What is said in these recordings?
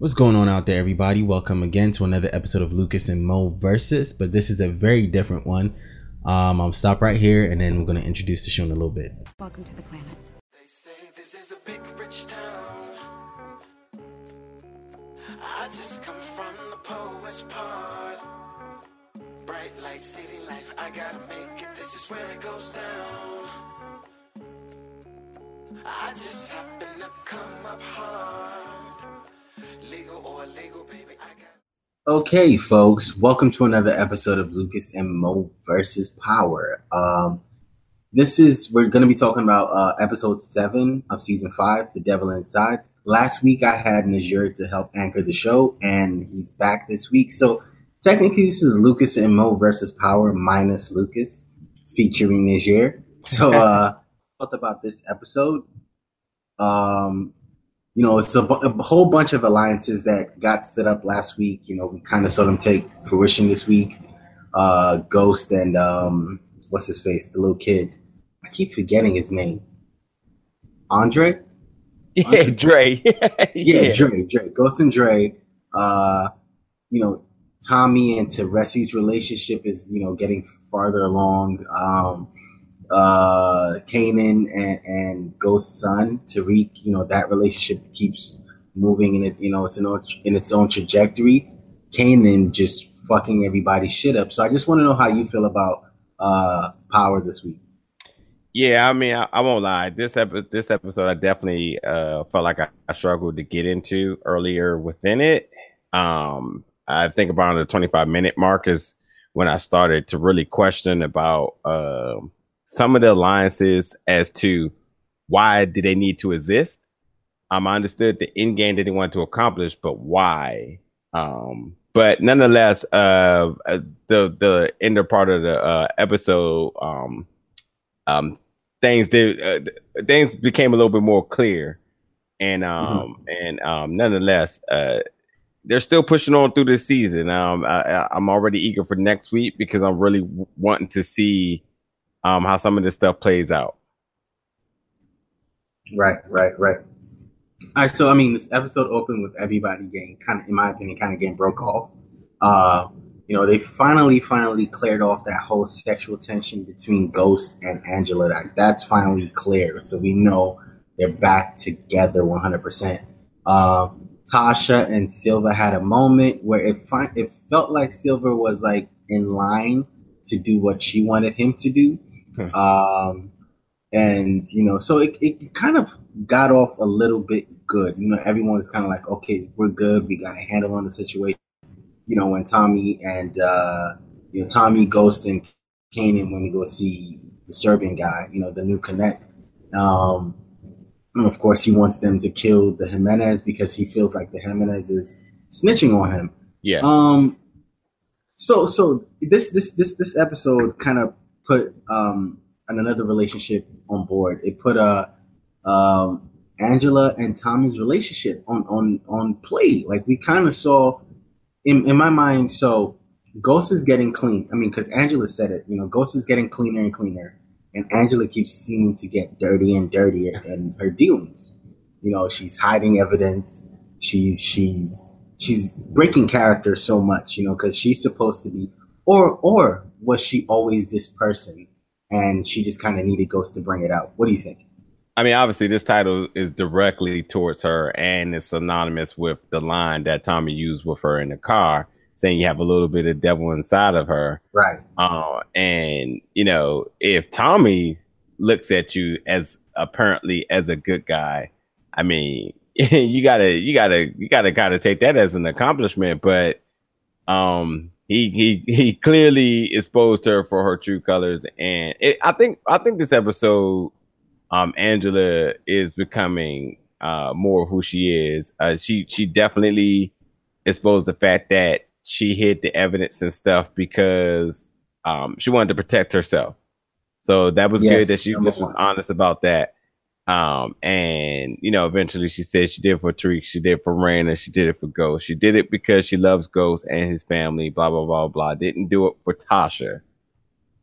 What's going on out there, everybody? Welcome again to another episode of Lucas and Moe Versus, but this is a very different one. Um, I'll stop right here and then we're going to introduce the show in a little bit. Welcome to the planet. They say this is a big rich town. I just come from the poet's part. Bright light, city life, I gotta make it. This is where it goes down. I just happen to come up hard. Okay, folks, welcome to another episode of Lucas and Moe versus Power. Um, this is we're going to be talking about uh, episode seven of season five, "The Devil Inside." Last week, I had Najir to help anchor the show, and he's back this week. So technically, this is Lucas and Moe versus Power minus Lucas, featuring Najir. So, uh, thought about this episode. Um, you know, it's a, bu- a whole bunch of alliances that got set up last week. You know, we kind of saw them take fruition this week. Uh, Ghost and um, what's his face, the little kid. I keep forgetting his name. Andre. Yeah, Dre. Yeah, Dre. Dre. Ghost and Dre. Uh, you know, Tommy and Teresi's relationship is you know getting farther along. Um, uh, Kanan and, and Ghost's son Tariq, you know that relationship keeps moving in it. You know, it's in, in its own trajectory. Kanan just fucking everybody's shit up. So I just want to know how you feel about uh Power this week. Yeah, I mean, I, I won't lie. This epi- this episode, I definitely uh, felt like I, I struggled to get into earlier within it. Um, I think around the 25 minute mark is when I started to really question about um some of the alliances as to why did they need to exist. Um, I understood the end game that they wanted to accomplish, but why? Um, but nonetheless, uh, uh, the the ender part of the uh, episode, um, um, things did uh, things became a little bit more clear, and um, and um, nonetheless, uh, they're still pushing on through this season. Um, I, I, I'm already eager for next week because I'm really w- wanting to see um how some of this stuff plays out. Right, right, right. All right, so I mean, this episode opened with everybody getting kind of, in my opinion, kind of getting broke off. Uh, you know, they finally, finally cleared off that whole sexual tension between Ghost and Angela. That that's finally clear, so we know they're back together 100%. Uh, Tasha and Silver had a moment where it fi- it felt like Silver was like in line to do what she wanted him to do. Um, and you know, so it, it kind of got off a little bit good. You know, everyone was kind of like, okay, we're good. We got a handle on the situation. You know, when Tommy and uh, you know Tommy, Ghost, and Kanan when we go see the Serbian guy, you know, the new connect. Um, and of course, he wants them to kill the Jimenez because he feels like the Jimenez is snitching on him. Yeah, Um. So so this this this this episode kind of put um an- another relationship on board. It put uh um Angela and Tommy's relationship on on on play. Like we kind of saw in in my mind. So Ghost is getting clean. I mean, because Angela said it. You know, Ghost is getting cleaner and cleaner, and Angela keeps seeming to get dirty and dirtier in her dealings. You know, she's hiding evidence. She's she's she's breaking character so much. You know, because she's supposed to be, or or was she always this person, and she just kind of needed Ghost to bring it out? What do you think? I mean, obviously, this title is directly towards her, and it's synonymous with the line that Tommy used with her in the car, saying you have a little bit of devil inside of her. Right. Uh, and you know, if Tommy looks at you as apparently as a good guy, I mean, you gotta, you gotta, you gotta kind of take that as an accomplishment. But um, he he he clearly exposed her for her true colors, and it, I think I think this episode, um, Angela is becoming uh more of who she is. Uh, she she definitely exposed the fact that she hid the evidence and stuff because um she wanted to protect herself. So that was Yes, good that she just was honest about that. Um, and you know, eventually she said she did it for Tariq, she did it for Rain, and she did it for Ghost. She did it because she loves Ghost and his family, blah blah blah blah. Didn't do it for Tasha.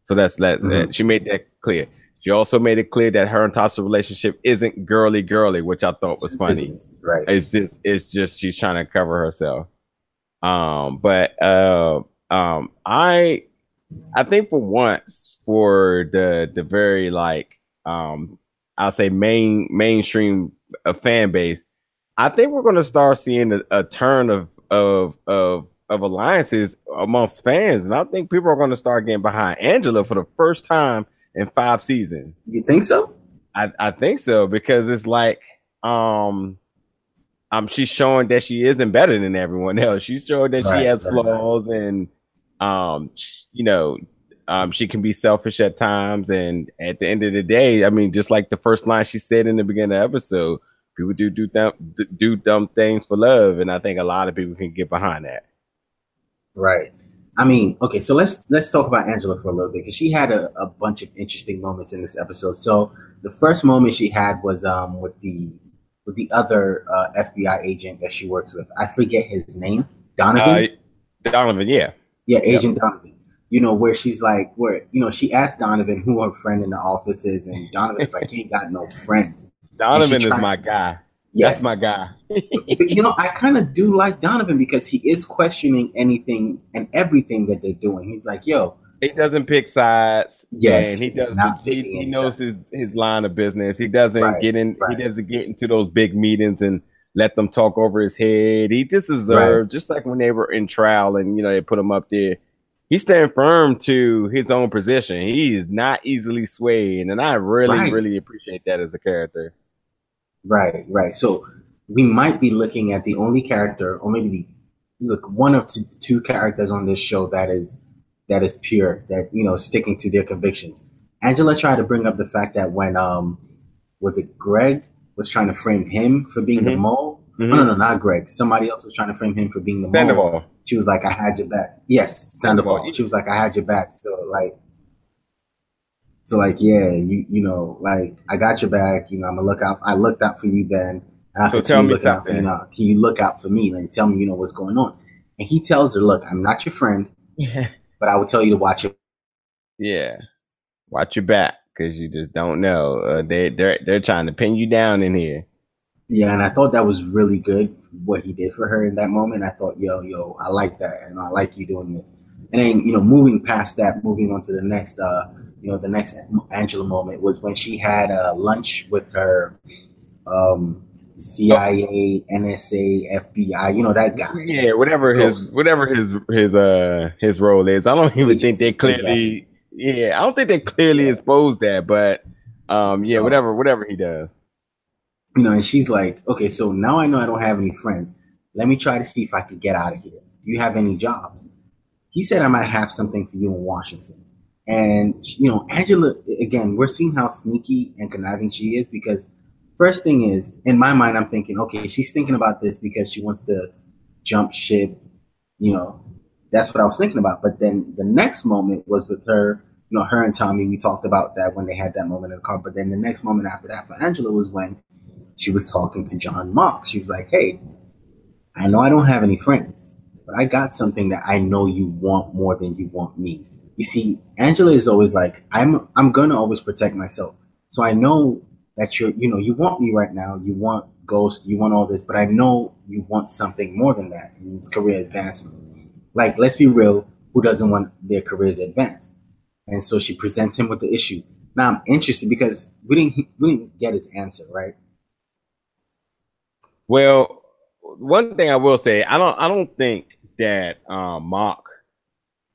So that's that, Mhm. that she made that clear. She also made it clear that her and Tasha's relationship isn't girly girly, which I thought was funny. Business, right. It's just it's just she's trying to cover herself. Um, but uh, um, I I think for once for the the very like um I'll say main mainstream uh, fan base, I think we're going to start seeing a, a turn of of of of alliances amongst fans, and I think people are going to start getting behind Angela for the first time in five seasons. You think so? I, I think so because it's like um um she's showing that she isn't better than everyone else. She's showing that Right, she has right, flaws and um you know um she can be selfish at times and at the end of the day, I mean just like the first line she said in the beginning of the episode, people do do dumb do dumb things for love and I think a lot of people can get behind that. Right. I mean, okay, so let's let's talk about Angela for a little bit because she had a, a bunch of interesting moments in this episode. So the first moment she had was um with the with the other uh, FBI agent that she works with. I forget his name. Donovan. Uh, Donovan, yeah. yeah, Agent Donovan. You know where she's like, where you know she asked Donovan who her friend in the office is, and Donovan's like, he ain't got no friends. Donovan is my to- guy. Yes, That's my guy. But, you know, I kind of do like Donovan because he is questioning anything and everything that they're doing. He's like, yo, He doesn't pick sides. Yes, and he does. not He, he knows his, his line of business. He doesn't Right, get in. right. He doesn't get into those big meetings and let them talk over his head. He just observed, uh, just like when they were in trial and you know they put him up there. He stand firm to his own position. He is not easily swayed, and I really, Right. really appreciate that as a character. right, right. So we might be looking at the only character, or maybe the look one of t- two characters on this show that is that is pure, that you know, sticking to their convictions. Angela tried to bring up the fact that when um was it Greg was trying to frame him for being the Mhm. mole. Mhm. No, no, no, not Greg. Somebody else was trying to frame him for being the mole. Sandoval. She was like, I had your back. Yes, Sandoval. Sandoval. She was like, I had your back. So like, so like, yeah, you you know, like I got your back. You know, I'm gonna look out. I looked out for you then, and I So tell me looking out for you something. now. Can you look out for me and tell me, you know, what's going on? And he tells her, look, I'm not your friend, but I will tell you to watch it. Yeah, watch your back because you just don't know. Uh, they they're they're trying to pin you down in here. Yeah, and I thought that was really good what he did for her in that moment. I thought, yo, yo, I like that, and I like you doing this. And then, you know, moving past that, moving on to the next, uh, you know, the next Angela moment was when she had uh, lunch with her um, CIA, NSA, FBI, you know, that guy. Yeah, whatever his whatever his his uh his role is. I don't even think they clearly. Yeah, I don't think they clearly Yeah. exposed that, but um, yeah, whatever whatever he does. You know, and she's like, okay, so now I know I don't have any friends. Let me try to see if I could get out of here. Do you have any jobs? He said I might have something for you in Washington. And, you know, Angela, again, we're seeing how sneaky and conniving she is because, first thing is, in my mind, I'm thinking, okay, she's thinking about this because she wants to jump ship. You know, that's what I was thinking about. But then the next moment was with her, you know, her and Tommy. We talked about that when they had that moment in the car. But then the next moment after that for Angela was when she was talking to John Mock. She was like, hey, I know I don't have any friends, but I got something that I know you want more than you want me. You see, Angela is always like, I'm I'm gonna always protect myself. So I know that you're you know, you want me right now, you want Ghost, you want all this, but I know you want something more than that, and it's career advancement. Like, let's be real, who doesn't want their careers advanced? And so she presents him with the issue. Now I'm interested because we didn't we didn't get his answer, right? Well, one thing I will say, I don't I don't think that um, Mock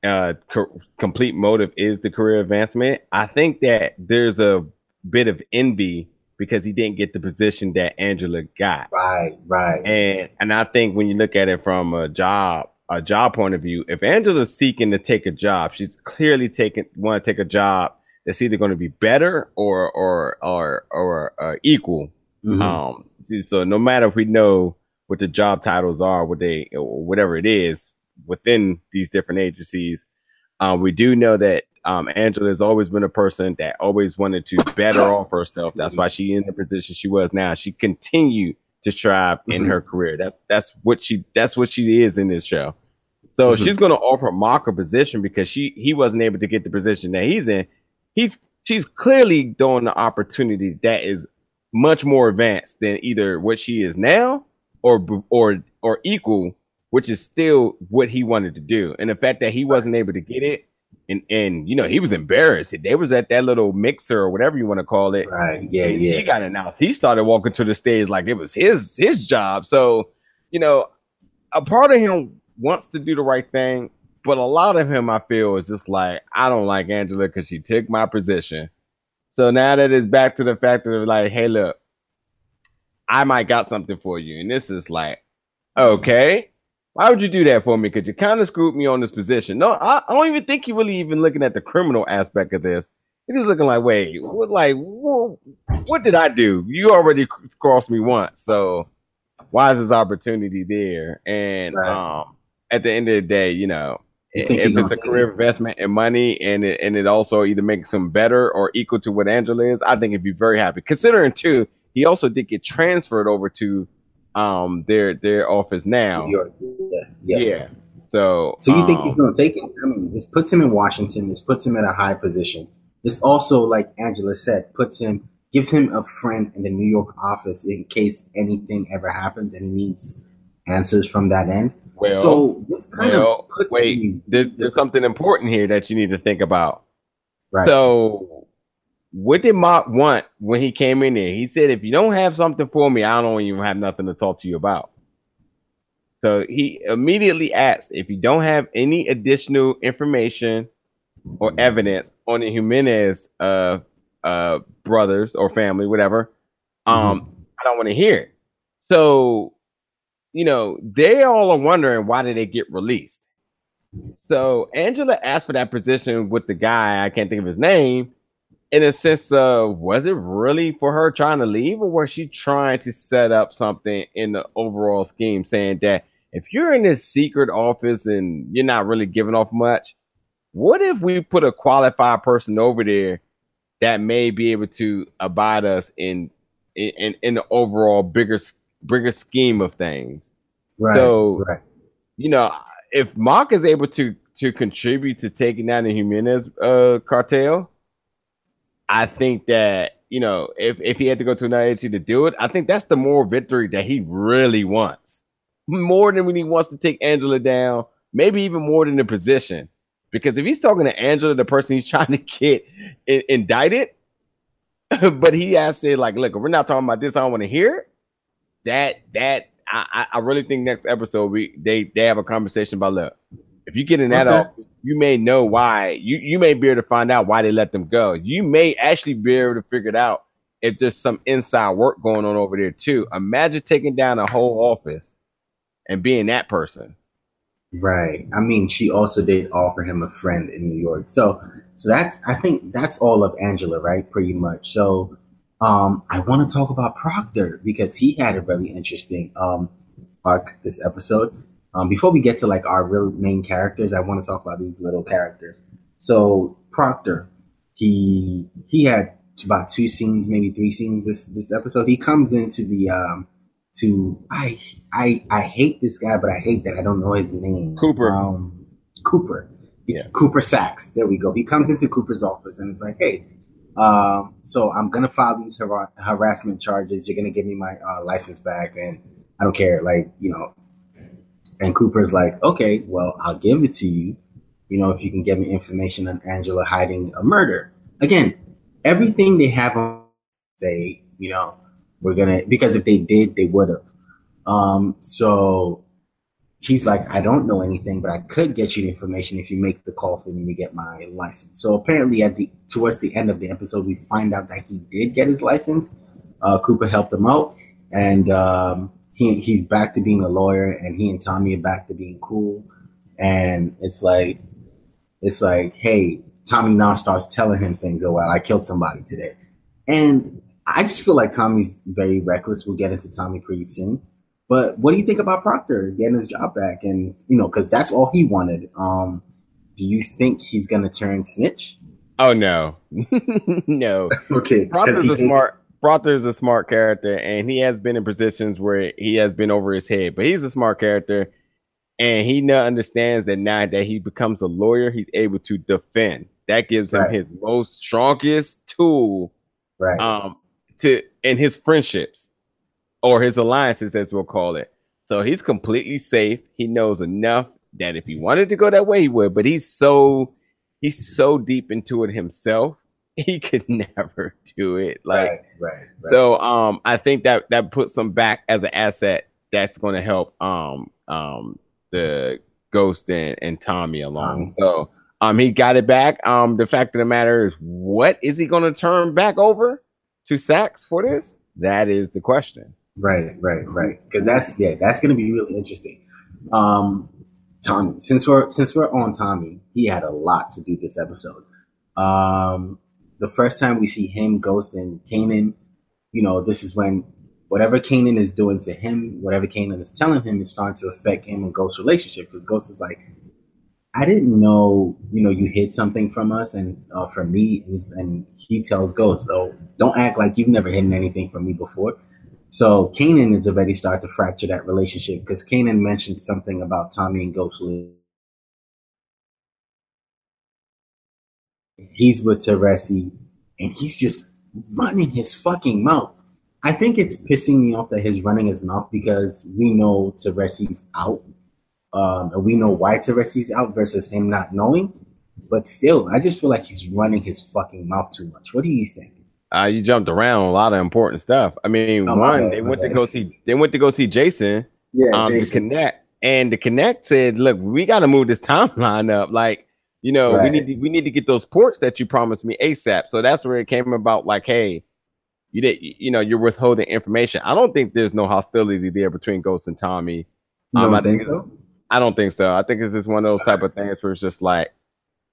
uh, co- complete motive is the career advancement. I think that there's a bit of envy because he didn't get the position that Angela got. Right, right. And and I think when you look at it from a job a job point of view, if Angela's seeking to take a job, she's clearly taking want to take a job that's either going to be better or or or or uh, equal. Mhm. Um, so no matter if we know what the job titles are, what they or whatever it is within these different agencies, um, we do know that um, Angela has always been a person that always wanted to better off herself. That's why she in the position she was now. She continued to strive in Mhm. her career. That's that's what she that's what she is in this show. So Mhm. she's going to offer Mock a position because she he wasn't able to get the position that he's in. He's she's clearly doing the opportunity that is much more advanced than either what she is now or or or equal, which is still what he wanted to do. And the fact that he wasn't able to get it, and and you know he was embarrassed. They was at that little mixer or whatever you want to call it. Right. Yeah. Yeah. She got announced. He started walking to the stage like it was his his job. So you know, a part of him wants to do the right thing, but a lot of him I feel is just like I don't like Angela because she took my position. So now that it's back to the fact of like, hey, look, I might got something for you, and this is like, okay. Why would you do that for me? Because you kind of screwed me on this position. No, I, I don't even think you're really even looking at the criminal aspect of this. You're just looking like, wait, what, like, what, what did I do? You already crossed me once, so why is this opportunity there? And Right. um, at the end of the day, you know, You if it's a career investment and money, and it and it also either makes him better or equal to what Angela is, I think he'd be very happy. Considering too, he also did get transferred over to um their their office now. New York. Yeah. Yeah. Yeah. So So you think um, he's going to take it? I mean, this puts him in Washington. This puts him in a high position. This also, like Angela said, puts him gives him a friend in the New York office in case anything ever happens and he needs answers from that end. Well, so this kind well, of wait, there's, there's something important here that you need to think about. right. So, what did Mark want when he came in there? He said, "If you don't have something for me, I don't even have nothing to talk to you about." So he immediately asked, "If you don't have any additional information or evidence on the Jimenez uh, uh, brothers or family, whatever, um, I don't want to hear it." So, you know, they all are wondering why did they get released. So Angela asked for that position with the guy, I can't think of his name, in a sense of was it really for her trying to leave, or was she trying to set up something in the overall scheme saying that if you're in this secret office and you're not really giving off much, what if we put a qualified person over there that may be able to abide us in in in the overall bigger bigger scheme of things? right. so- right. you know, if Mark is able to to contribute to taking down the Jimenez uh, cartel, I think that you know if if he had to go to another to do it, I think that's the more victory that he really wants, more than when he wants to take Angela down, maybe even more than the position. Because if he's talking to Angela, the person he's trying to get in- indicted, but he has said like, look, we're not talking about this. I don't want to hear it. That that I, I really think next episode we they they have a conversation about look. If you get in that Okay. off, you may know why. You you may be able to find out why they let them go. You may actually be able to figure it out if there's some inside work going on over there too. Imagine taking down a whole office and being that person. Right. I mean, she also did offer him a friend in New York. So, so that's I think that's all of Angela, right? Pretty much. So, um, I want to talk about Proctor because he had a really interesting um arc this episode. Um, before we get to like our real main characters, I want to talk about these little characters. So Proctor, he he had about two scenes, maybe three scenes this this episode. He comes into the um to I I I hate this guy, but I hate that I don't know his name. Cooper. Um, Cooper. Yeah. Cooper Saxe. There we go. He comes into Cooper's office and is like, "Hey, um, so I'm gonna file these har- harassment charges. You're gonna give me my uh, license back, and I don't care. Like, you know." And Cooper's like, "Okay, well, I'll give it to you. You know, if you can get me information on Angela hiding a murder. Again, everything they have on say, you know, we're gonna because if they did, they would have. Um, so he's like, I don't know anything, but I could get you information if you make the call for me to get my license. So apparently, at the towards the end of the episode, we find out that he did get his license. Uh, Cooper helped him out, and um, he he's back to being a lawyer, and he and Tommy are back to being cool. And it's like, it's like, hey, Tommy now starts telling him things. Oh well, I killed somebody today, and I just feel like Tommy's very reckless. We'll get into Tommy pretty soon. But what do you think about Proctor getting his job back? And you know, because that's all he wanted. Um, do you think he's gonna turn snitch? Oh no, no. Okay, Proctor's a hates- smart. Proctor's a smart character, and he has been in positions where he has been over his head. But he's a smart character, and he now understands that now that he becomes a lawyer, he's able to defend. that gives him his most strongest tool Right. um to in his friendships or his alliances as we'll call it so he's completely safe he knows enough that if he wanted to go that way he would but he's so he's so deep into it himself he could never do it like right. Right. Right. so um i think that that puts him back as an asset that's going to help um um the ghost and, and tommy along Tommy. so um he got it back um the fact of the matter is what is he going to turn back over to Saxe for this that is the question Right, right, right. Because that's yeah, that's gonna be really interesting. Um, Tommy, since we're since we're on Tommy, he had a lot to do this episode. Um, the first time we see him, Ghost, and Kanan, you know, this is when whatever Kanan is doing to him, whatever Kanan is telling him, is starting to affect him and Ghost's relationship. Because Ghost is like, I didn't know, you know, you hid something from us and uh, from me, and, and he tells Ghost, so don't act like you've never hidden anything from me before. So Kanan is already starting to fracture that relationship because Kanan mentioned something about Tommy and Ghostly. He's with Teresi, and he's just running his fucking mouth. I think it's pissing me off that he's running his mouth because we know Teresi's out, um, and we know why Teresi's out versus him not knowing. But still, I just feel like he's running his fucking mouth too much. What do you think? Uh you jumped around a lot of important stuff i mean Oh, one bad, they went to bad. go see they went to go see jason Yeah, um, to connect. And the connect said, "Look, we got to move this timeline up. Like, you know, we need to, we need to get those ports that you promised me ASAP." So that's where it came about. Like, hey, you did, you know, you're withholding information. I don't think there's no hostility there between Ghost and Tommy. You Um, don't I think think so, I don't think so. I think it's just one of those type of things where it's just like,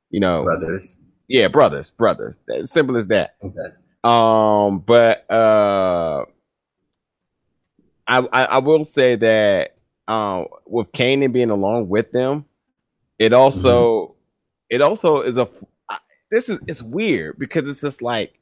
you know, brothers? yeah, brothers, brothers. As simple as that. Okay. Um, but uh, I, I I will say that um with Kanan being along with them, it also it also is a this is it's weird because it's just like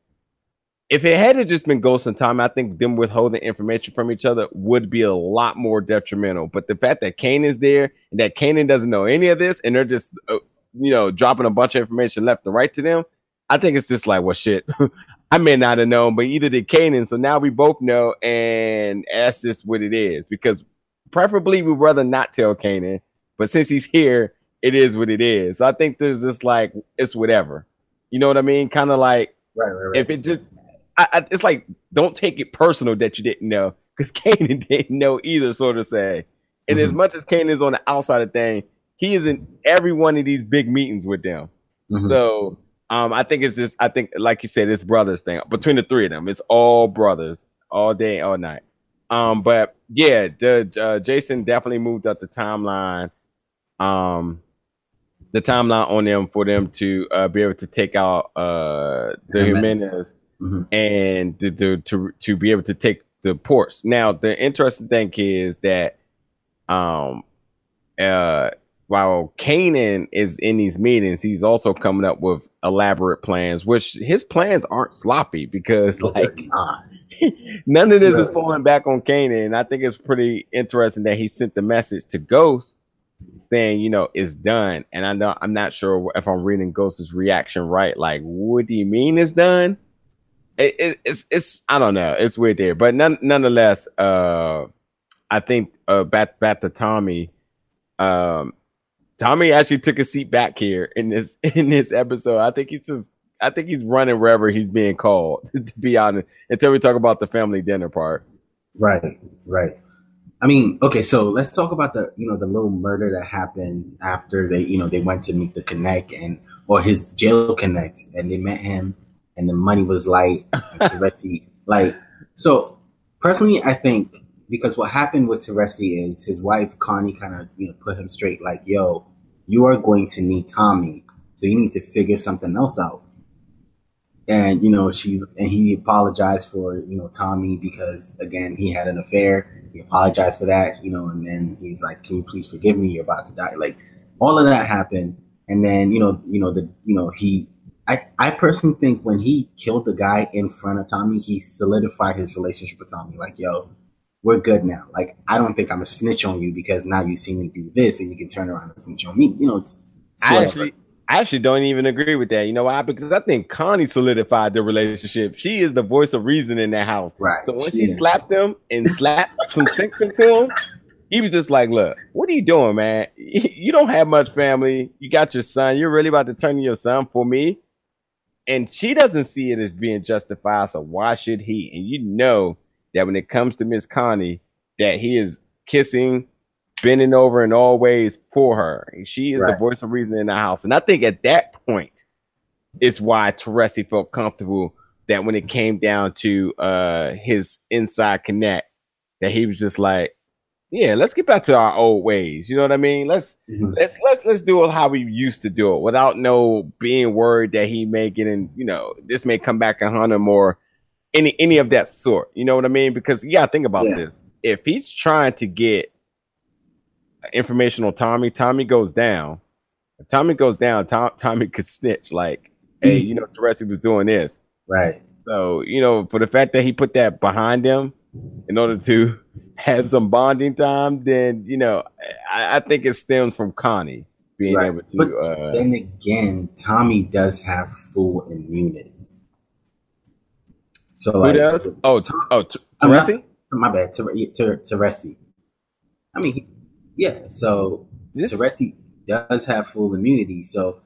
if it had just been Ghost and Tommy, I think them withholding information from each other would be a lot more detrimental. But the fact that Kanan's there and that Kanan doesn't know any of this and they're just uh, you know dropping a bunch of information left and right to them, I think it's just like well shit. I may not have known, but either did Kanan. So now we both know, and that's just what it is. Because preferably we'd rather not tell Kanan, but since he's here, it is what it is. So I think there's this like it's whatever. You know what I mean? Kind of like Right, right, right. if it just, I, I, it's like don't take it personal that you didn't know because Kanan didn't know either, so to say. And as Mhm. much as Kanan is on the outside of thing, he is in every one of these big meetings with them. Mhm. So um, I think it's just I think like you said, it's brothers thing between the three of them. It's all brothers all day, all night. Um, but yeah, the uh, Jason definitely moved up the timeline. Um, the timeline on them for them to uh, be able to take out uh the Jimenez. Mhm. and to, to to to be able to take the ports. Now, the interesting thing is that um uh while Kanan is in these meetings, he's also coming up with elaborate plans, which his plans aren't sloppy because like none of this is falling back on Kanan. I think it's pretty interesting that he sent the message to Ghost saying, you know, it's done. And I know I'm not sure if I'm reading Ghost's reaction right. Like, what do you mean it's done? It, it, it's it's I don't know. It's weird there, but none, nonetheless, uh, I think uh, back back to Tommy. Um, Tommy actually took a seat back here in this in this episode. I think he's just I think he's running wherever he's being called. To be honest, until we talk about the family dinner part. right, right. I mean, okay, so let's talk about the you know the little murder that happened after they you know they went to meet the connect and or his jail connect and they met him and the money was light like so personally I think because what happened with Teresi is his wife Connie kind of you know put him straight like yo you are going to need Tommy so you need to figure something else out and you know she's and he apologized for you know Tommy because again he had an affair. He apologized for that, you know, and then he's like, "Can you please forgive me? You're about to die." Like all of that happened, and then you know, you know the you know he. I, I personally think when he killed the guy in front of Tommy, he solidified his relationship with Tommy. Like, yo, we're good now. Like, I don't think I'm a snitch on you because now you see me do this, and you can turn around and snitch on me. You know, it's, I actually I actually don't even agree with that. You know why? Because I think Connie solidified the relationship. She is the voice of reason in that house. Right. So when She she slapped him and slapped some sense into him, he was just like, "Look, what are you doing, man? You don't have much family. You got your son. You're really about to turn your son for me." And she doesn't see it as being justified. So why should he? And you know that when it comes to Miss Connie, that he is kissing, bending over in all ways for her. She is the voice of reason in the house. And I think at that point is why Teresi felt comfortable that when it came down to uh his inside connect, that he was just like, Yeah, let's get back to our old ways. You know what I mean? Let's Mhm. let's let's let's do it how we used to do it without no being worried that he may get in, you know, this may come back and hunt him or any any of that sort. You know what I mean? Because you gotta think about Yeah. this. If he's trying to get information on Tommy, Tommy goes down. If Tommy goes down, Tom, Tommy could snitch like, hey, you know, Teresi was doing this. Right. So, you know, for the fact that he put that behind him in order to have some bonding time, then, you know, I, I think it stems from Connie being Right. able to But uh Then again, Tommy does have full immunity. So who like, does? Oh, t- oh, t- Teresi? my bad, Ter- yeah, Ter- Teresi. I mean, he- yeah. So This- Teresi does have full immunity. So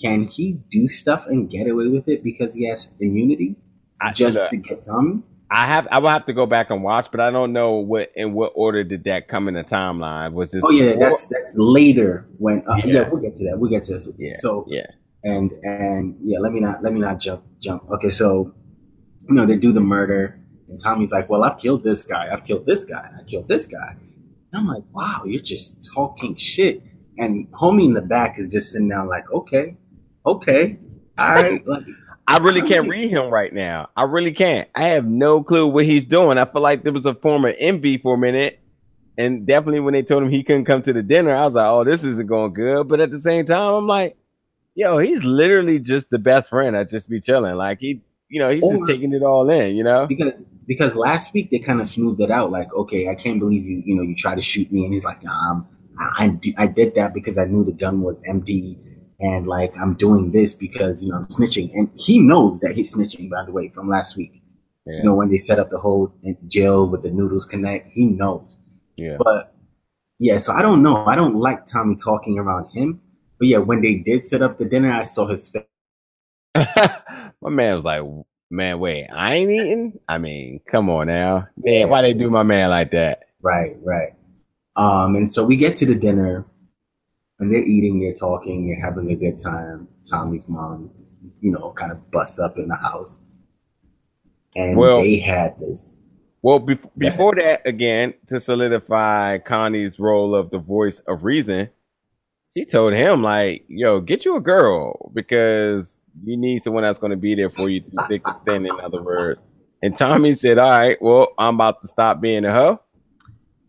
can he do stuff and get away with it because he has immunity I, just to get Tommy? I have I will have to go back and watch, but I don't know what in what order did that come in the timeline. Was this Oh yeah, before? that's that's later when. Uh, yeah. Yeah. we'll get to that. We'll get to this. yeah, So yeah. and and yeah, let me not let me not jump jump. Okay, so you know they do the murder, and Tommy's like, "Well, I've killed this guy. I've killed this guy. I killed this guy." And I'm like, "Wow, you're just talking shit." And homie in the back is just sitting down like, "Okay, okay, all right." like, I really can't read him right now. I really can't. I have no clue what he's doing. I feel like there was a form of envy for a minute. And definitely when they told him he couldn't come to the dinner, I was like, oh, this isn't going good. But at the same time, I'm like, yo, he's literally just the best friend. I just be chilling. Like he, you know, he's just taking it all in, you know? because because last week they kind of smoothed it out. Like, okay, I can't believe you. You know, you tried to shoot me, and he's like, um, I I, I did that because I knew the gun was empty, and like I'm doing this because you know I'm snitching, and he knows that he's snitching. By the way, from last week, Yeah. you know when they set up the whole jail with the noodles connect, he knows. Yeah. But yeah, so I don't know. I don't like Tommy talking around him. But yeah, when they did set up the dinner, I saw his face. my man was like, man, wait, I ain't eating? I mean, come on now. Man, why they do my man like that? Right, right. Um, and so we get to the dinner, and they're eating, they're talking, they're having a good time. Tommy's mom, you know, kind of busts up in the house, and Well- they had this. Well, be- before that, again, to solidify Connie's role of the voice of reason, she told him, like, yo, get you a girl because you need someone that's going to be there for you through thick and thin, in other words. And Tommy said, all right, well, I'm about to stop being a hoe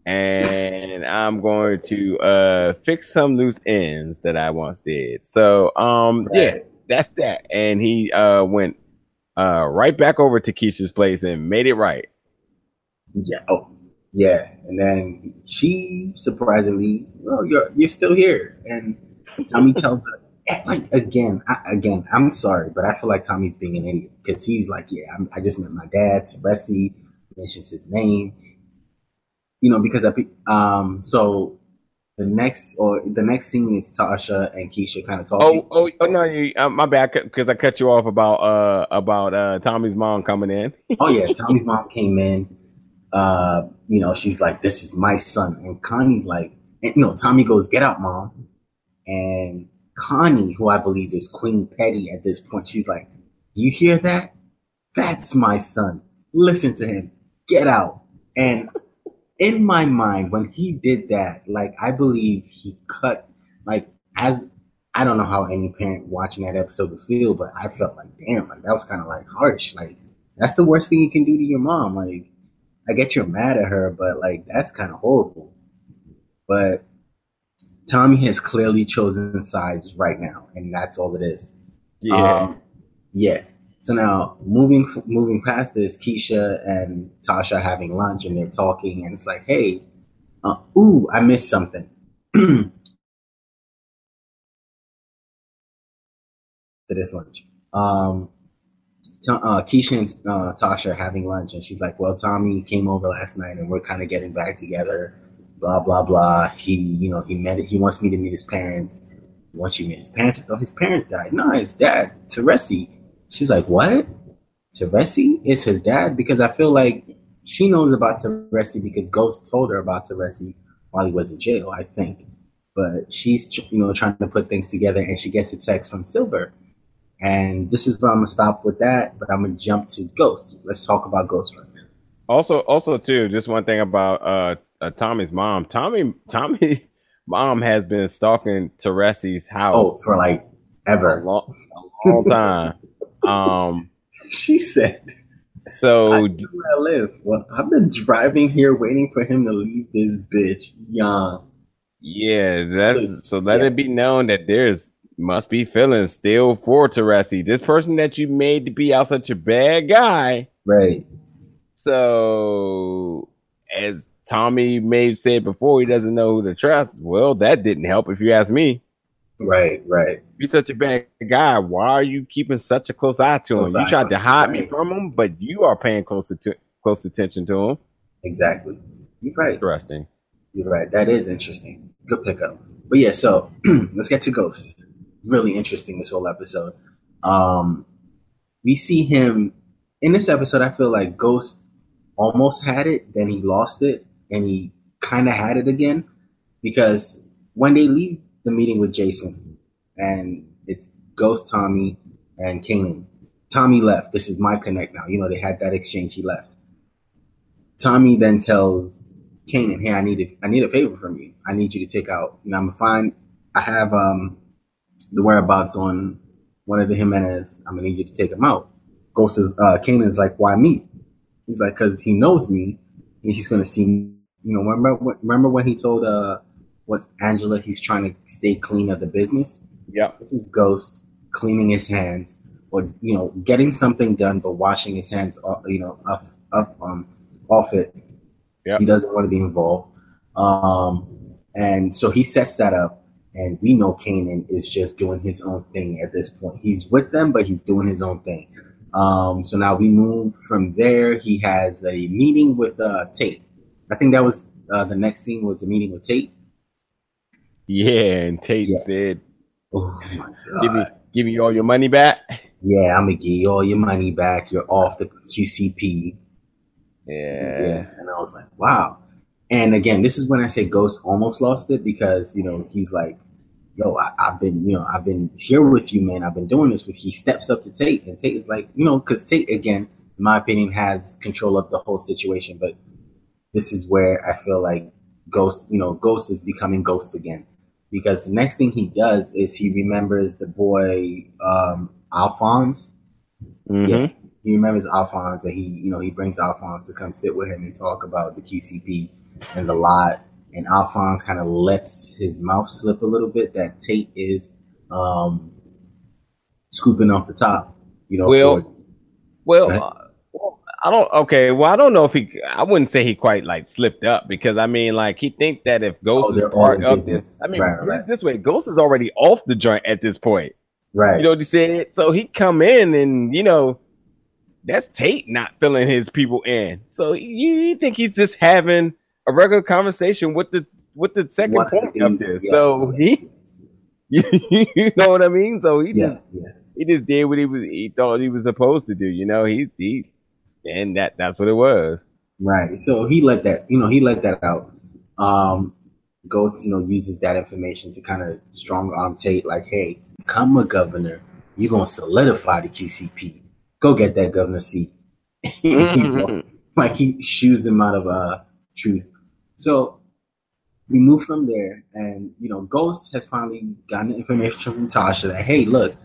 and I'm going to uh, fix some loose ends that I once did. So, um, yeah, that's that. And he uh, went uh, right back over to Keisha's place and made it right. Yeah, oh, yeah. And then she surprisingly, well, you're you're still here, and Tommy tells her, eh, like again, I, again, I'm sorry, but I feel like Tommy's being an idiot because he's like, yeah, I'm, I just met my dad, Teresi, mentions his name, you know, because I, um, so the next or the next scene is Tasha and Keisha kind of talking. Oh, oh, oh no, you, uh, my bad, because I cut you off about uh about uh Tommy's mom coming in. Oh yeah, Tommy's mom came in. Uh, you know, she's like, "This is my son," and Connie's like, and, "No." Tommy goes, "Get out, mom!" And Connie, who I believe is Queen Petty at this point, she's like, "You hear that? That's my son. Listen to him. Get out!" And in my mind, when he did that, like I believe he cut, like as I don't know how any parent watching that episode would feel, but I felt like, damn, like that was kind of like harsh, like that's the worst thing you can do to your mom. Like, I get you're mad at her, but like that's kind of horrible. But Tommy has clearly chosen sides right now, and that's all it is. Yeah, Um, yeah. So now moving moving past this, Keisha and Tasha are having lunch and they're talking, and it's like, hey, uh, ooh, I missed something. to this lunch. Um, uh, Keisha and uh, Tasha are having lunch, and she's like, "Well, Tommy came over last night, and we're kind of getting back together." Blah blah blah. He, you know, he met. He wants me to meet his parents. Once you meet his parents, oh, his parents died. No, his dad, Teresi. She's like, "What? Teresi is his dad?" Because I feel like she knows about Teresi because Ghost told her about Teresi while he was in jail. I think, but she's you know trying to put things together, and she gets a text from Silver and this is where I'm gonna stop with that, but I'm gonna jump to Ghost. Let's talk about Ghost right now. Also, also too, just one thing about uh, uh Tommy's mom. Tommy, Tommy, mom has been stalking Teresi's house. Oh, for like ever, a long, a long time. um, she said. So I, I live. Well, I've been driving here waiting for him to leave this bitch young. Yeah, that's so, so let yeah. it be known that there's must be feeling still for Teresi. This person that you made to be out such a bad guy. Right. So as Tommy may have said before, he doesn't know who to trust. Well, that didn't help if you ask me. Right, right. You're such a bad guy. Why are you keeping such a close eye to close him? You tried to hide right. me from him, but you are paying close, to, close attention to him. Exactly. You're right. Interesting. You're right. That is interesting. Good pickup. But yeah, so let's get to Ghost really interesting this whole episode. Um, we see him in this episode. I feel like Ghost almost had it, then he lost it, and he kind of had it again because when they leave the meeting with Jason, and it's Ghost, Tommy, and Kanan. Tommy left. This is my connect now. You know they had that exchange. He left. Tommy then tells Kanan, "Hey, I need a, I need a favor from you. I need you to take out. You know, I'm gonna find. I have um the whereabouts on one of the Jimenez. I'm gonna need you to take him out. Ghost is uh Kanan's like, why me? He's like, cause he knows me and he's gonna see me. You know, remember remember when he told uh what's Angela he's trying to stay clean of the business? Yeah. This is Ghost cleaning his hands or you know, getting something done but washing his hands off, you know, up up um off it. Yeah. He doesn't want to be involved. Um and so he sets that up and we know Kanan is just doing his own thing at this point. He's with them, but he's doing his own thing. Um, so now we move from there. He has a meeting with uh, Tate. I think that was uh, the next scene was the meeting with Tate. Yeah, and Tate yes. said, "Oh my god, give me, give me all your money back." Yeah, I'm gonna give you all your money back. You're off the QCP. Yeah. yeah. And I was like, wow. And again, this is when I say Ghost almost lost it because you know he's like, "Yo, I, have been, you know, I've been here with you, man. I've been doing this with." He steps up to Tate, and Tate is like, you know, because Tate, again, in my opinion, has control of the whole situation. But this is where I feel like Ghost, you know, Ghost is becoming Ghost again because the next thing he does is he remembers the boy um, Alphonse. Mm-hmm. Yeah, he remembers Alphonse, and he, you know, he brings Alphonse to come sit with him and talk about the QCP and the lot. And Alphonse kind of lets his mouth slip a little bit that Tate is um, scooping off the top. You know, well, for, well, uh, well, I don't. Okay, well, I don't know if he. I wouldn't say he quite like slipped up because I mean, like he think that if Ghost oh, is part of this, I mean, right, right. this way, Ghost is already off the joint at this point. Right. You know what he said? So he come in and you know that's Tate not filling his people in. So you, you think he's just having a regular conversation with the with the second One point of this. Yes, so yes, he, yes. you know what I mean. So he yeah, just yeah. he just did what he was he thought he was supposed to do. You know, he he and that that's what it was. Right. So he let that you know he let that out. Um, Ghost you know uses that information to kind of strong arm Tate like, hey, come a governor, you're gonna solidify the QCP. Go get that governor seat. mm-hmm. like he shoos him out of uh truth. So we move from there, and you know, Ghost has finally gotten information from Tasha that hey, look,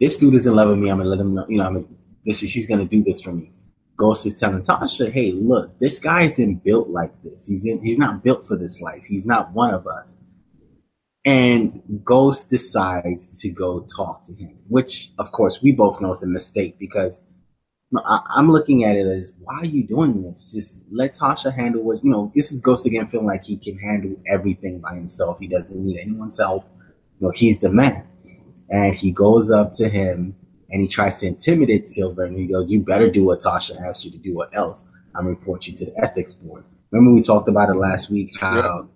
this dude is in love with me. I'm gonna let him know. You know, I'm gonna, this is he's gonna do this for me. Ghost is telling Tasha, hey, look, this guy isn't built like this. He's in, he's not built for this life. He's not one of us. And Ghost decides to go talk to him, which of course we both know is a mistake because I, am looking at it as why are you doing this? Just let Tasha handle what you know. This is Ghost again, feeling like he can handle everything by himself. He doesn't need anyone's help. You know, he's the man. and he goes up to him and he tries to intimidate Silver, and he goes, "You better do what Tasha asked you to do, or else I'm report you to the ethics board." Remember we talked about it last week? How,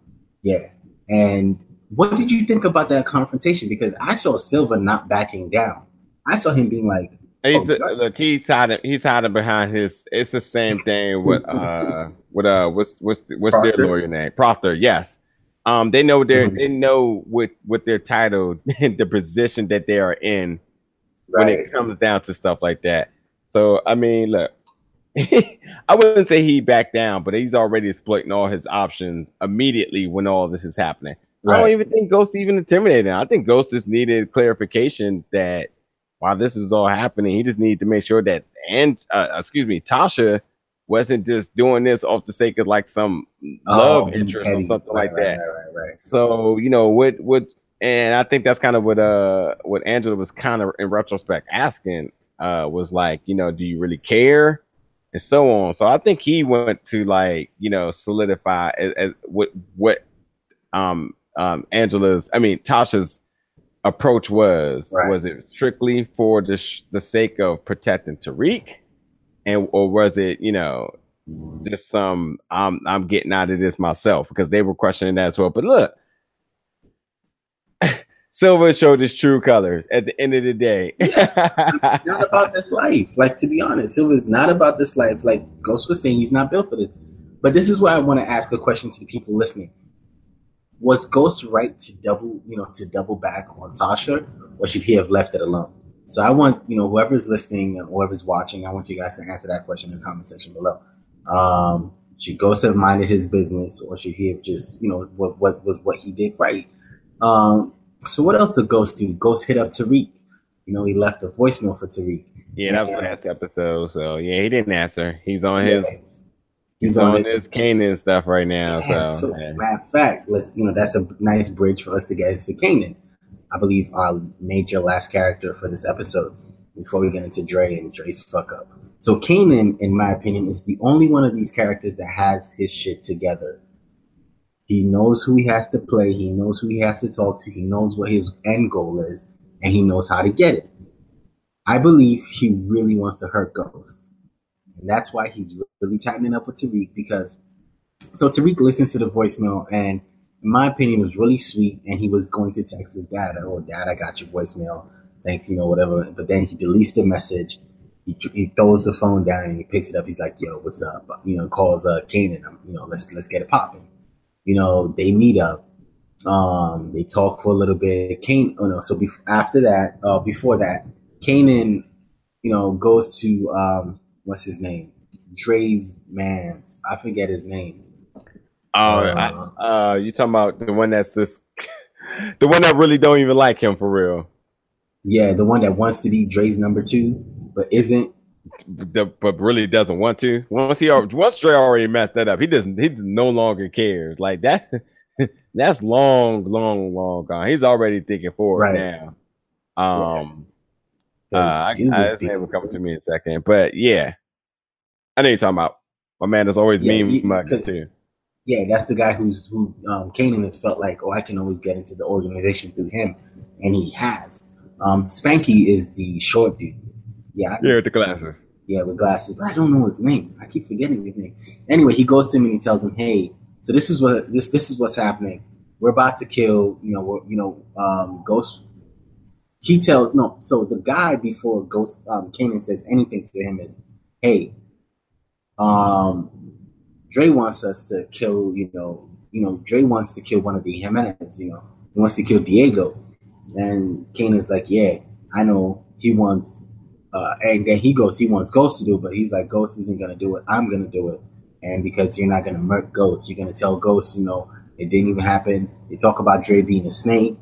yeah. yeah. And what did you think about that confrontation? Because I saw Silver not backing down. I saw him being like, He's oh, look, he's hiding. He's hiding behind his. It's the same thing with uh with uh what's what's what's Proctor. their lawyer name? Proctor. Yes. Um, they know their mm-hmm. they know with with their title and the position that they are in right. when it comes down to stuff like that. So I mean, look, I wouldn't say he backed down, but he's already exploiting all his options immediately when all this is happening. Right. I don't even think Ghost even intimidated him. I think Ghost just needed clarification that while this was all happening, he just needed to make sure that and uh, excuse me, Tasha wasn't just doing this off the sake of like some oh, love interest petty. or something right, like right, that. Right, so you know what what and I think that's kind of what uh what Angela was kind of in retrospect asking uh was like you know do you really care and so on. So I think he went to like you know solidify as, as what what um um Angela's I mean Tasha's approach was right. was it strictly for the sh- the sake of protecting Tariq and or was it you know just some I'm I'm getting out of this myself because they were questioning that as well but look Silver showed his true colors at the end of the day. not about this life. Like to be honest, Silver is not about this life. Like Ghost was saying, he's not built for this. But this is why I want to ask a question to the people listening was Ghost right to double, you know, to double back on Tasha, or should he have left it alone? So I want, you know, whoever's listening and whoever's watching, I want you guys to answer that question in the comment section below. Um, should Ghost have minded his business, or should he have just, you know, what what was what he did right? Um, so what else did Ghost do? Ghost hit up Tariq. You know, he left a voicemail for Tariq. Yeah, that was the last episode. So yeah, he didn't answer. He's on his He's, on, on his Kanan stuff right now. Yeah, so, so matter of fact, let's you know that's a nice bridge for us to get into Kanan. I believe our major last character for this episode before we get into Dre and Dre's fuck up. So Kanan, in my opinion, is the only one of these characters that has his shit together. He knows who he has to play. He knows who he has to talk to. He knows what his end goal is, and he knows how to get it. I believe he really wants to hurt Ghost. And that's why he's really tightening up with Tariq because so Tariq listens to the voicemail and in my opinion was really sweet and he was going to text his dad, oh dad, I got your voicemail. Thanks, you know, whatever. But then he deletes the message. He, he throws the phone down and he picks it up. He's like, yo, what's up? You know, calls uh Kanan, you know, let's let's get it popping. You know, they meet up. Um, they talk for a little bit. Kane, oh no, so bef- after that, uh, before that, Kanan, you know, goes to um, what's his name? Dre's man's. I forget his name. Oh, uh, uh, you talking about the one that's just the one that really don't even like him for real? Yeah, the one that wants to be Dre's number two, but isn't. The, but really doesn't want to. Once he once Dre already messed that up, he doesn't. He no longer cares. Like that. that's long, long, long gone. He's already thinking forward right. now. Um, uh, I, I, his name will come to me in a second, but yeah, I know you're talking about. My man is always yeah, mean mugging too. Yeah, that's the guy who's who um, Kanan has felt like, oh, I can always get into the organization through him, and he has. Um, Spanky is the short dude. Yeah, yeah, with the glasses. Yeah, with glasses, but I don't know his name. I keep forgetting his name. Anyway, he goes to him and he tells him, "Hey, so this is what this this is what's happening. We're about to kill. You know, you know, um, Ghost he tells no. So the guy before Ghost um, Kanan says anything to him is, "Hey, um, Dre wants us to kill, you know, you know, Dre wants to kill one of the Jimenez, you know, he wants to kill Diego. And Kanan's like, yeah, I know he wants, uh, and then he goes, he wants Ghost to do it, but he's like, Ghost isn't to do it. I'm to do it. And because you're not to murk Ghost, you're to tell Ghost, you know, it didn't even happen. They talk about Dre being a snake,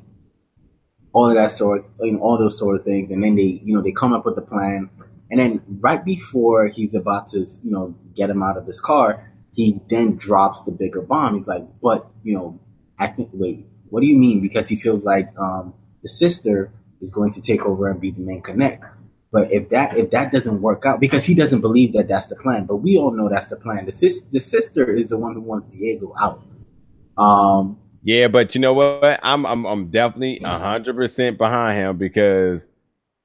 all of that sort, you know, all those sort of things. And then they, you know, they come up with the plan and then right before he's about to, you know, get him out of his car, he then drops the bigger bomb. He's like, but, you know, I think, wait, what do you mean? Because he feels like um, the sister is going to take over and be the main connect. But if that if that doesn't work out, because he doesn't believe that that's the plan, but we all know that's the plan. The sis, the sister is the one who wants Diego out. Um, Yeah, but you know what? I'm I'm I'm definitely mm. hundred percent behind him because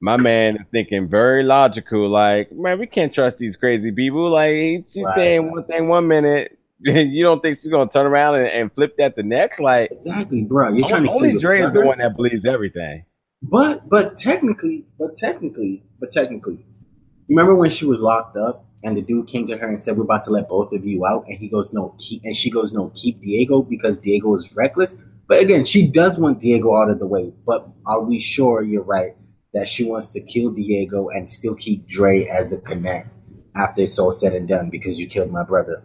my man is thinking very logical. Like, man, we can't trust these crazy people. Like, she's Right. saying one thing one minute, you don't think she's gonna turn around and, and flip that the next? Like, Exactly, bro. You're trying to kill only Dre is the one that believes everything. But but technically, but technically, but technically, you remember when she was locked up and the dude came to her and said, "We're about to let both of you out," and he goes, "No, keep," and she goes, "No, keep Diego because Diego is reckless." But again, she does want Diego out of the way. But are we sure you're right that she wants to kill Diego and still keep Dre as the connect after it's all said and done because you killed my brother,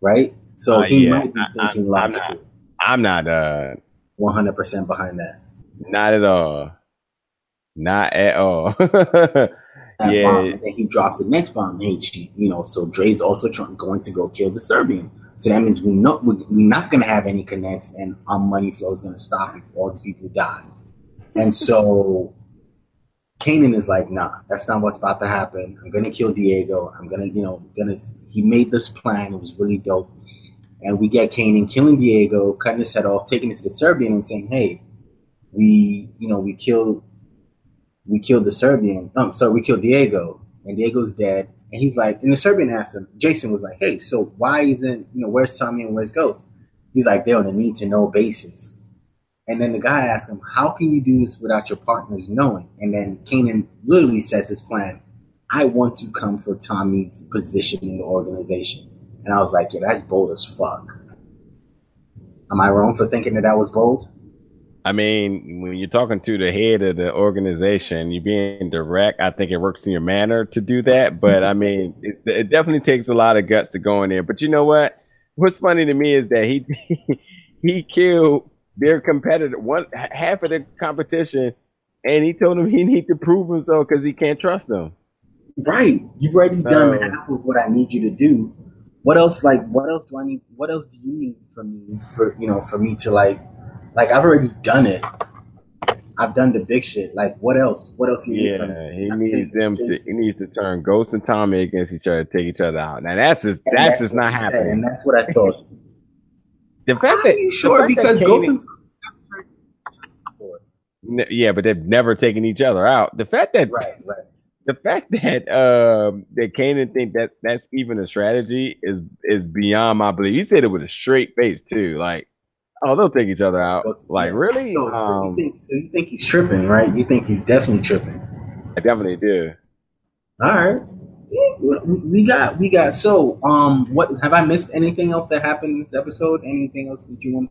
right? So Uh, he yeah, might be I- I- thinking I'm logically, I'm not uh one hundred percent behind that. not at all. Not at all. that Yeah. bomb, and then he drops the next bomb. Hey, she, you know, so Dre's also trying, going to go kill the Serbian. So that means we know we're not going to have any connects, and our money flow is going to stop if all these people die. And so Kanan is like, nah, that's not what's about to happen. I'm going to kill Diego. I'm going to, you know, gonna. He made this plan. It was really dope. And we get Kanan killing Diego, cutting his head off, taking it to the Serbian, and saying, hey, we, you know, we killed we killed the Serbian. Um, sorry, we killed Diego, and Diego's dead. And he's like, and the Serbian asked him, Jason was like, hey, so why isn't, you know, where's Tommy and where's Ghost? He's like, they're on a need to know basis. And then the guy asked him, how can you do this without your partners knowing? And then Kanan literally says his plan, I want to come for Tommy's position in the organization. And I was like, yeah, that's bold as fuck. Am I wrong for thinking that that was bold? I mean, when you're talking to the head of the organization, you're being direct. I think it works in your manner to do that. But I mean, it, it definitely takes a lot of guts to go in there. But you know what? What's funny to me is that he he killed their competitor, one half of the competition, and he told him he need to prove himself because he can't trust them. Right. You've already done So- half of what I need you to do. What else like what else do I need what else do you need from me for you know, for me to like like I've already done it. I've done the big shit. Like what else? What else you need? Yeah, he I needs them to. He needs to turn Ghost and Tommy against each other, take each other out. Now that's just And that's just not he said, happening. and that's what I thought. The fact that you sure? fact Because Kanan- Ghost and before. N- yeah, but they've never taken each other out. The fact that Right, right. the fact that um that Kanan think that that's even a strategy is is beyond my belief. He said it with a straight face too, like, oh, they'll take each other out. Like, really? So, so you um, think so you think he's tripping, right? You think he's definitely tripping. I definitely do. All right. Yeah, we got we got so um what have I missed anything else that happened in this episode? Anything else that you want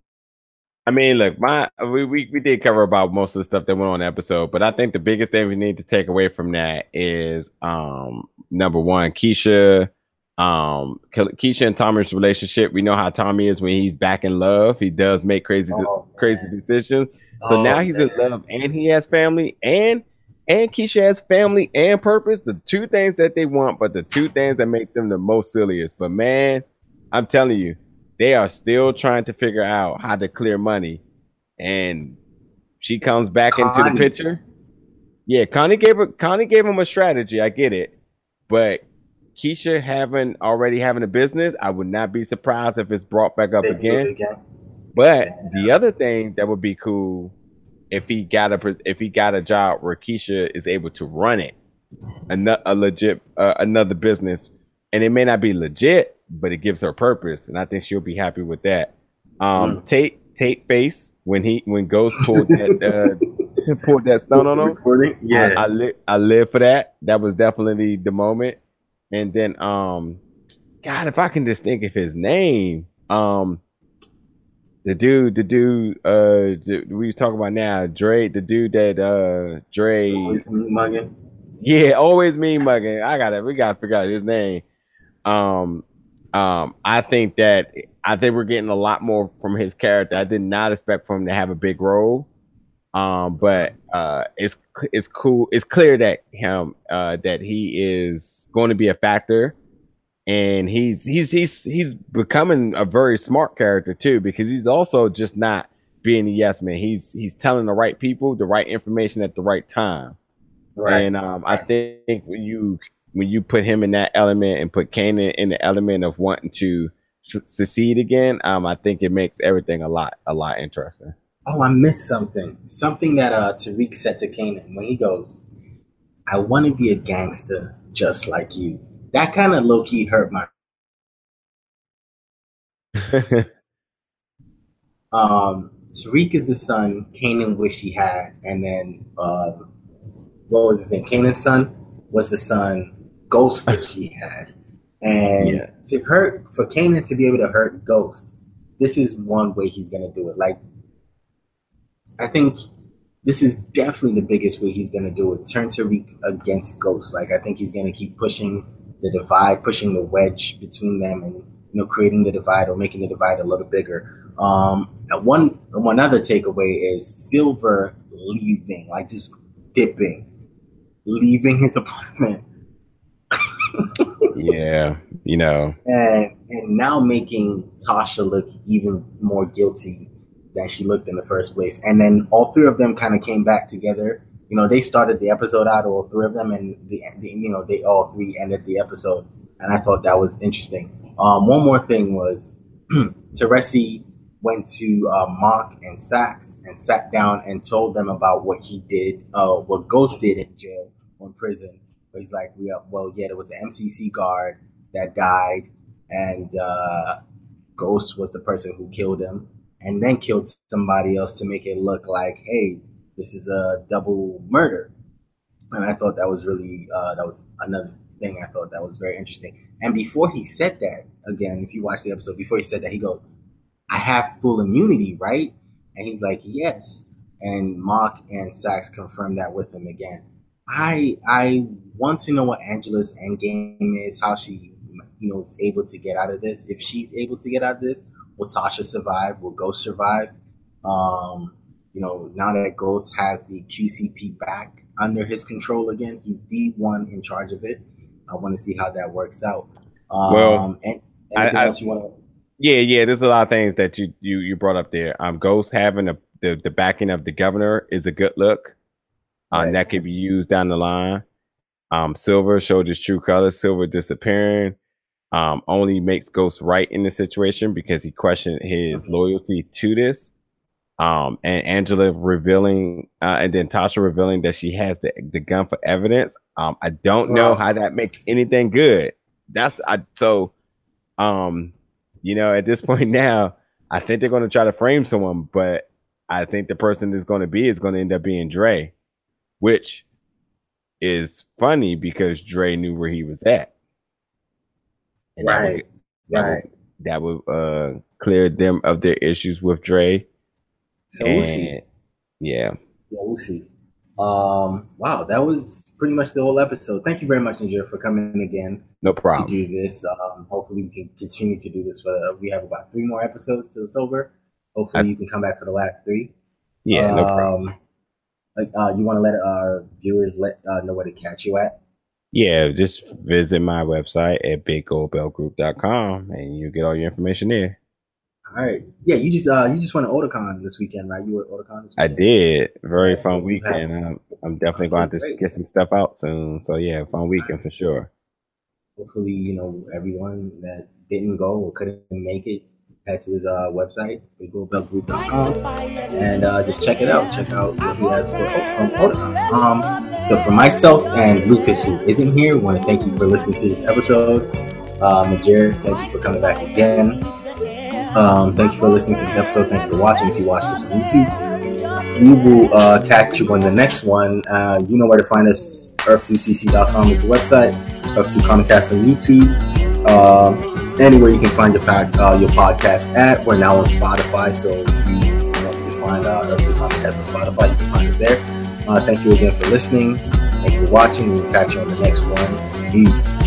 I mean, look, my we, we we did cover about most of the stuff that went on the episode, but I think the biggest thing we need to take away from that is um number one, Keisha, um Ke- Keisha and Tommy's relationship. We know how Tommy is when he's back in love. He does make crazy Oh, crazy decisions. So Oh, now he's in love and he has family and and Keisha has family and purpose. The two things that they want, but the two things that make them the most silliest. But man, I'm telling you, they are still trying to figure out how to clear money. And she comes back into the picture. Yeah, Connie gave her Connie gave him a strategy. I get it. But Keisha having already having a business, I would not be surprised if it's brought back up again. again. But the other thing that would be cool if he got a if he got a job where Keisha is able to run it, a, a legit uh, another business, and it may not be legit, but it gives her purpose, and I think she'll be happy with that. Um, Tate Tate face when he when Ghost pulled that uh, pulled that stun on him. Recording? Yeah. I, I live I live for that. That was definitely the moment. And then um God, if I can just think of his name. Um the dude, the dude uh we talking about now, Dre, the dude that uh Dre Always mugging. yeah, always me mugging. I got to We got to figure out his name. Um, um, I think that I think we're getting a lot more from his character. I did not expect for him to have a big role. Um, but uh, it's it's cool. It's clear that him uh, that he is going to be a factor, and he's he's he's he's becoming a very smart character too because he's also just not being a yes man. He's he's telling the right people the right information at the right time. Right. And um, I think when you when you put him in that element and put Kanan in the element of wanting to succeed again, um, I think it makes everything a lot a lot interesting. Oh, I missed something. Something that uh Tariq said to Kanan when he goes, "I want to be a gangster just like you." That kind of low key hurt my. um, Tariq is the son Kanan wished he had, and then um, what was his name? Kanan's son was the son Ghost wished he had, and Yeah. to hurt for Kanan to be able to hurt Ghost, this is one way he's gonna do it. Like, I think this is definitely the biggest way he's gonna do it. Turn Tariq against Ghost. Like, I think he's gonna keep pushing the divide, pushing the wedge between them, and you know, creating the divide or making the divide a little bigger. Um, and one one other takeaway is Silver leaving, like just dipping, leaving his apartment, yeah, you know, and and now making Tasha look even more guilty than she looked in the first place. And then all three of them kind of came back together. You know, they started the episode out, all three of them, and the, the you know they all three ended the episode, and I thought that was interesting. Um, one more thing was Teresi went to uh, Mock and Saxe and sat down and told them about what he did, uh, what Ghost did in jail or in prison. But he's like, we well, yeah, there was an MCC guard that died, and uh, Ghost was the person who killed him, and then killed somebody else to make it look like, hey, this is a double murder. And I thought that was really uh, that was another thing I thought that was very interesting. And before he said that, again, if you watch the episode, before he said that, he goes, "I have full immunity, right?" And he's like, "Yes." And Mock and Saxe confirmed that with him again. I I want to know what Angela's end game is, how she you know is able to get out of this. If she's able to get out of this, will Tasha survive? Will Ghost survive? Um, you know, now that Ghost has the QCP back under his control again, he's the one in charge of it. I want to see how that works out. Um, Well, and I- anything I- else you want yeah, yeah. There's a lot of things that you you you brought up there. Um, Ghost having a, the the backing of the governor is a good look. Uh, Right. that could be used down the line. Um, Silver showed his true colors. Silver disappearing um, only makes Ghost right in the situation because he questioned his Mhm. loyalty to this. Um, and Angela revealing, uh, and then Tasha revealing that she has the, the gun for evidence. Um, I don't know how that makes anything good. That's I so, um, you know, at this point now, I think they're going to try to frame someone, but I think the person that's going to be is going to end up being Dre, which is funny because Dre knew where he was at. And that would- Right, would, right. that would uh, clear them of their issues with Dre. So we'll see. And, Yeah. Yeah, we'll see. Um, wow, that was pretty much the whole episode. Thank you very much, Niger, for coming again No problem. to do this. Um, hopefully, we can continue to do this for. The, we have about three more episodes till it's over. Hopefully, I- you can come back for the last three. Yeah, no problem. Um, Like, uh, you want to let our viewers let uh, know where to catch you at? Yeah, just visit my website at biggoldbeltgroup.com and you get all your information there. All right. Yeah, you just uh, you just went to Otakon this weekend, right? You were at Otakon this I did. Very Yeah, so fun have- weekend. I'm, I'm definitely going to get some stuff out soon. So, yeah, fun weekend for sure. Hopefully, you know everyone that didn't go or couldn't make it head to his uh, website, biggoldbeltgroup.com. and uh, just check it out. Check out what he has for from Otakon. Um, so for myself and Lucas, who isn't here, want to thank you for listening to this episode. Um, Jared, thank you for coming back again. Um, thank you for listening to this episode. Thank you for watching. If you watch this on YouTube, we will uh, catch you on the next one. Uh, you know where to find us. Earth2cc.com is the website. Earth2 Comcast on YouTube. Um, anywhere you can find your, pod, uh, your podcast at. We're now on Spotify, so if you want to find uh, Earth2 Comcast on Spotify, you can find us there. Uh, thank you again for listening. Thank you for watching. We'll catch you on the next one. Peace.